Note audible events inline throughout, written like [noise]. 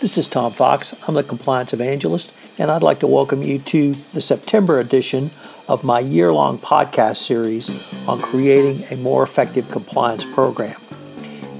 This is Tom Fox. I'm the Compliance Evangelist, and I'd like to welcome you to the September edition of my year long podcast series on creating a more effective compliance program.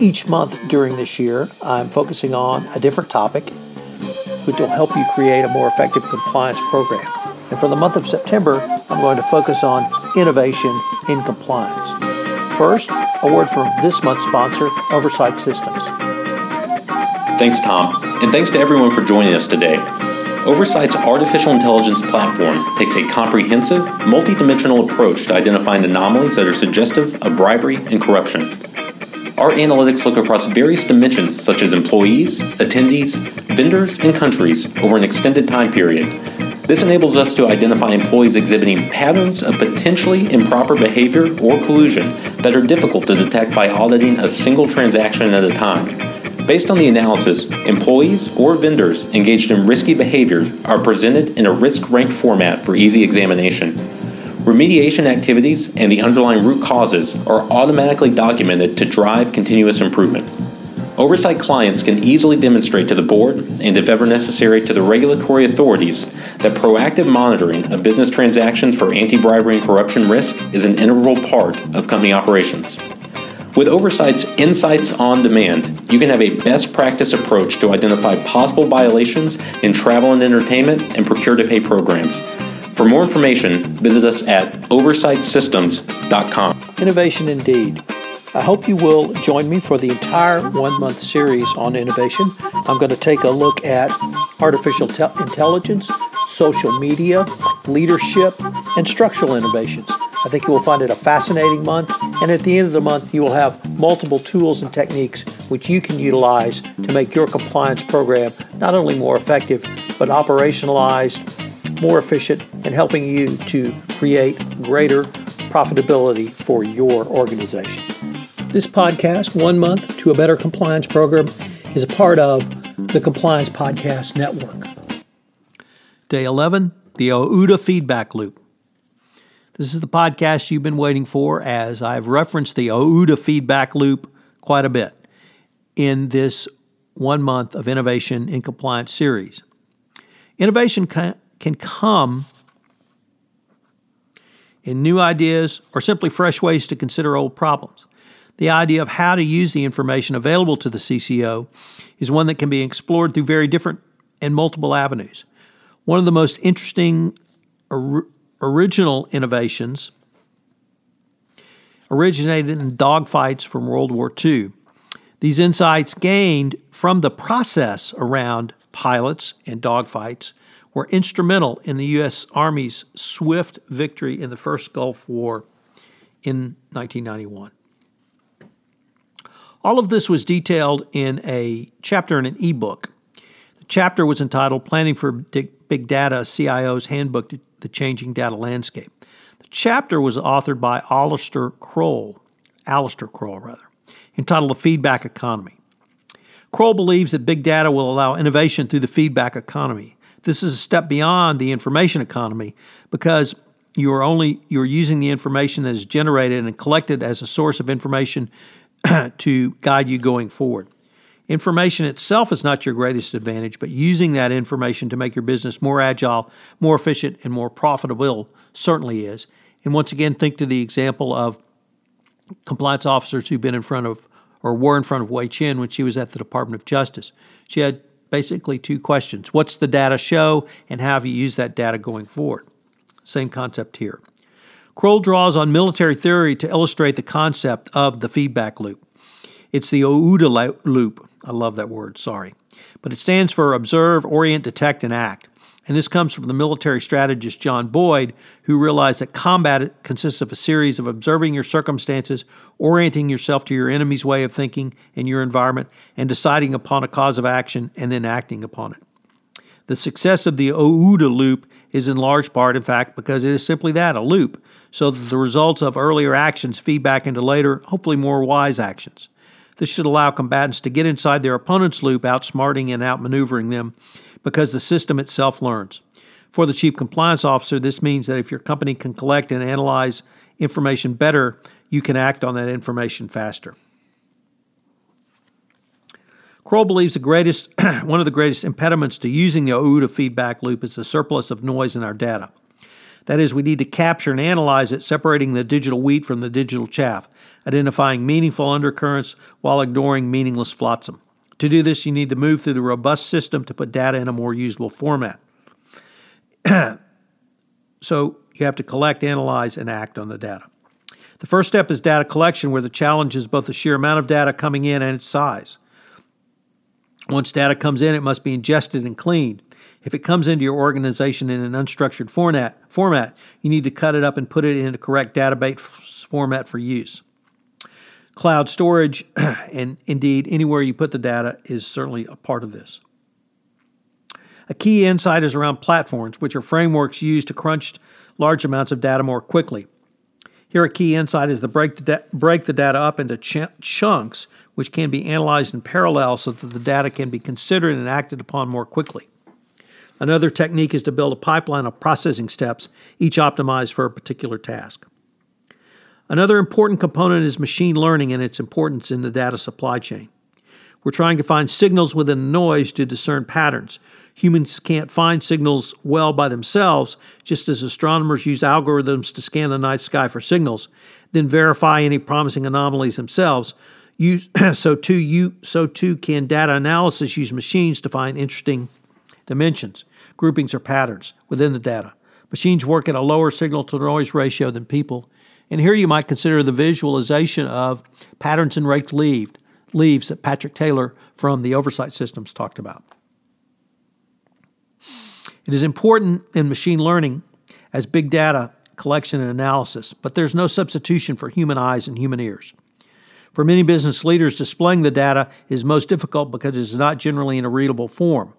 Each month during this year, I'm focusing on a different topic which will help you create a more effective compliance program. And for the month of September, I'm going to focus on innovation in compliance. First, a word from this month's sponsor, Oversight Systems. Thanks, Tom, and thanks to everyone for joining us today. Oversight's artificial intelligence platform takes a comprehensive, multidimensional approach to identifying anomalies that are suggestive of bribery and corruption. Our analytics look across various dimensions such as employees, attendees, vendors, and countries over an extended time period. This enables us to identify employees exhibiting patterns of potentially improper behavior or collusion that are difficult to detect by auditing a single transaction at a time. Based on the analysis, employees or vendors engaged in risky behavior are presented in a risk ranked format for easy examination. Remediation activities and the underlying root causes are automatically documented to drive continuous improvement. Oversight clients can easily demonstrate to the board, and if ever necessary, to the regulatory authorities, that proactive monitoring of business transactions for anti bribery and corruption risk is an integral part of company operations. With Oversight's Insights on Demand, you can have a best practice approach to identify possible violations in travel and entertainment and procure to pay programs. For more information, visit us at oversightsystems.com. Innovation indeed. I hope you will join me for the entire one month series on innovation. I'm going to take a look at artificial te- intelligence, social media, leadership, and structural innovations. I think you will find it a fascinating month, and at the end of the month, you will have multiple tools and techniques which you can utilize to make your compliance program not only more effective, but operationalized, more efficient, and helping you to create greater profitability for your organization. This podcast, One Month to a Better Compliance Program, is a part of the Compliance Podcast Network. Day 11 The OODA Feedback Loop. This is the podcast you've been waiting for, as I've referenced the OODA feedback loop quite a bit in this one month of Innovation in Compliance series. Innovation can come in new ideas or simply fresh ways to consider old problems. The idea of how to use the information available to the CCO is one that can be explored through very different and multiple avenues. One of the most interesting original innovations originated in dogfights from World War II. These insights gained from the process around pilots and dogfights were instrumental in the U.S. Army's swift victory in the first Gulf War in 1991. All of this was detailed in a chapter in an ebook. Chapter was entitled Planning for Big Data CIO's Handbook to the Changing Data Landscape. The chapter was authored by Alistair Croll, Alistair Croll rather, entitled The Feedback Economy. Croll believes that big data will allow innovation through the feedback economy. This is a step beyond the information economy because you are only you're using the information that is generated and collected as a source of information [clears throat] to guide you going forward. Information itself is not your greatest advantage, but using that information to make your business more agile, more efficient, and more profitable certainly is. And once again, think to the example of compliance officers who've been in front of or were in front of Hui Chen when she was at the Department of Justice. She had basically two questions What's the data show, and how have you used that data going forward? Same concept here. Croll draws on military theory to illustrate the concept of the feedback loop. It's the OODA loop, I love that word, sorry. But it stands for Observe, Orient, Detect, and Act. And this comes from the military strategist John Boyd, who realized that combat consists of a series of observing your circumstances, orienting yourself to your enemy's way of thinking and your environment, and deciding upon a cause of action and then acting upon it. The success of the OODA loop is in large part, in fact, because it is simply that a loop, so that the results of earlier actions feed back into later, hopefully more wise actions. This should allow combatants to get inside their opponent's loop, outsmarting and outmaneuvering them, because the system itself learns. For the Chief Compliance Officer, this means that if your company can collect and analyze information better, you can act on that information faster. Croll believes the greatest, [clears throat] one of the greatest impediments to using the OODA feedback loop is the surplus of noise in our data. That is, we need to capture and analyze it, separating the digital wheat from the digital chaff, identifying meaningful undercurrents while ignoring meaningless flotsam. To do this, you need to move through the robust system to put data in a more usable format. [clears throat] so you have to collect, analyze, and act on the data. The first step is data collection, where the challenge is both the sheer amount of data coming in and its size. Once data comes in, it must be ingested and cleaned. If it comes into your organization in an unstructured format, format, you need to cut it up and put it in a correct database format for use. Cloud storage, [clears throat] and indeed anywhere you put the data, is certainly a part of this. A key insight is around platforms, which are frameworks used to crunch large amounts of data more quickly. Here, a key insight is to break the, da- break the data up into ch- chunks, which can be analyzed in parallel so that the data can be considered and acted upon more quickly. Another technique is to build a pipeline of processing steps, each optimized for a particular task. Another important component is machine learning and its importance in the data supply chain. We're trying to find signals within the noise to discern patterns. Humans can't find signals well by themselves, just as astronomers use algorithms to scan the night sky for signals, then verify any promising anomalies themselves. [clears throat] so too, you, so too can data analysis use machines to find interesting dimensions, groupings, or patterns within the data. Machines work at a lower signal to noise ratio than people. And here you might consider the visualization of patterns in raked leaf, leaves that Patrick Taylor from the Oversight Systems talked about. It is important in machine learning as big data collection and analysis, but there's no substitution for human eyes and human ears. For many business leaders, displaying the data is most difficult because it is not generally in a readable form.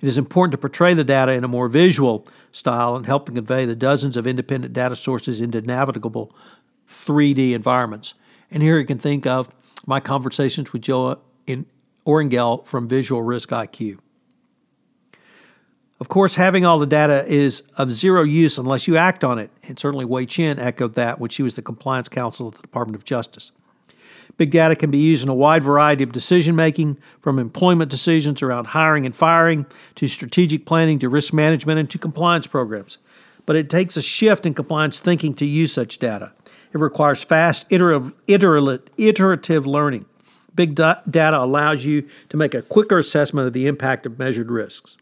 It is important to portray the data in a more visual style and help to convey the dozens of independent data sources into navigable 3D environments. And here you can think of my conversations with Joe in Oringel from Visual Risk IQ. Of course, having all the data is of zero use unless you act on it, and certainly Hui Chen echoed that when she was the compliance counsel at the Department of Justice. Big data can be used in a wide variety of decision making, from employment decisions around hiring and firing to strategic planning to risk management and to compliance programs. But it takes a shift in compliance thinking to use such data. It requires fast, iterative, learning. Big data allows you to make a quicker assessment of the impact of measured risks.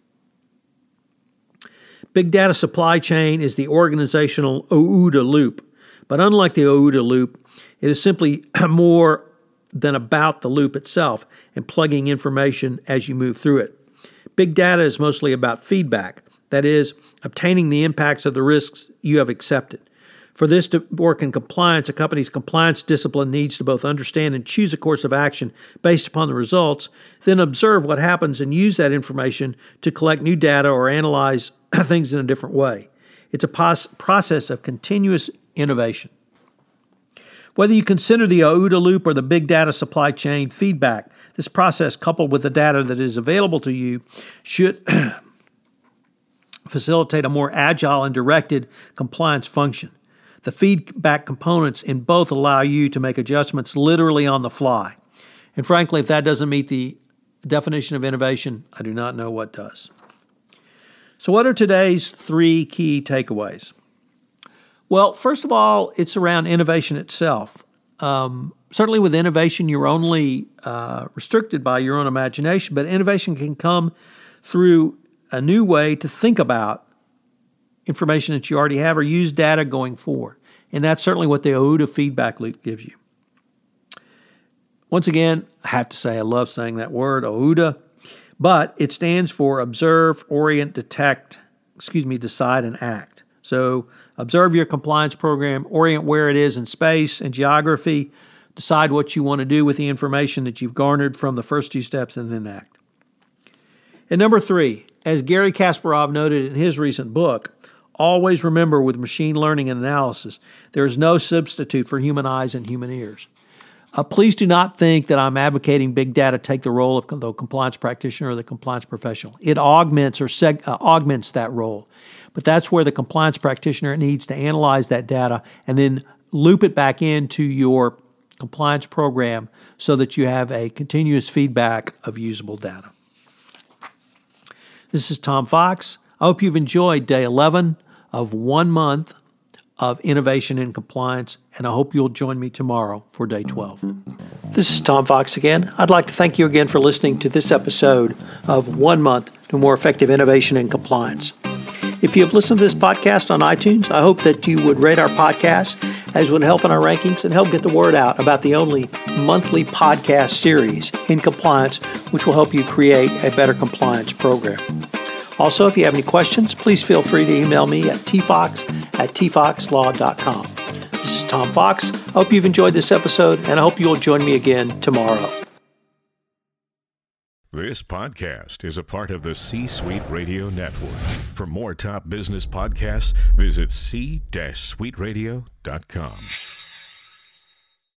Big data supply chain is the organizational OODA loop. But unlike the OODA loop, it is simply [clears throat] more than about the loop itself and plugging information as you move through it. Big data is mostly about feedback, that is, obtaining the impacts of the risks you have accepted. For this to work in compliance, a company's compliance discipline needs to both understand and choose a course of action based upon the results, then observe what happens and use that information to collect new data or analyze [clears throat] things in a different way. It's a pos- process of continuous innovation. Whether you consider the OODA loop or the big data supply chain feedback, this process, coupled with the data that is available to you, should [clears throat] facilitate a more agile and directed compliance function. The feedback components in both allow you to make adjustments literally on the fly. And frankly, if that doesn't meet the definition of innovation, I do not know what does. So, what are today's three key takeaways? Well, first of all, it's around innovation itself. Um, certainly, with innovation, you're only uh, restricted by your own imagination, but innovation can come through a new way to think about information that you already have or use data going forward. And that's certainly what the OODA feedback loop gives you. Once again, I have to say I love saying that word, OODA, but it stands for Observe, Orient, Detect, excuse me, Decide, and Act. So observe your compliance program, orient where it is in space and geography, decide what you want to do with the information that you've garnered from the first two steps, and then act. And number three, as Garry Kasparov noted in his recent book, always remember with machine learning and analysis, there is no substitute for human eyes and human ears. Uh, please do not think that I'm advocating big data take the role of the compliance practitioner or the compliance professional. It augments or seg- uh, augments that role. But that's where the compliance practitioner needs to analyze that data and then loop it back into your compliance program so that you have a continuous feedback of usable data. This is Tom Fox. I hope you've enjoyed day 11 of one month of innovation and compliance, and I hope you'll join me tomorrow for day 12. This is Tom Fox again. I'd like to thank you again for listening to this episode of One Month to More Effective Innovation and Compliance. If you have listened to this podcast on iTunes, I hope that you would rate our podcast as would help in our rankings and help get the word out about the only monthly podcast series in compliance, which will help you create a better compliance program. Also, if you have any questions, please feel free to email me at tfox at tfoxlaw.com. This is Tom Fox. I hope you've enjoyed this episode, and I hope you'll join me again tomorrow. This podcast is a part of the C Suite Radio Network. For more top business podcasts, visit c-suiteradio.com.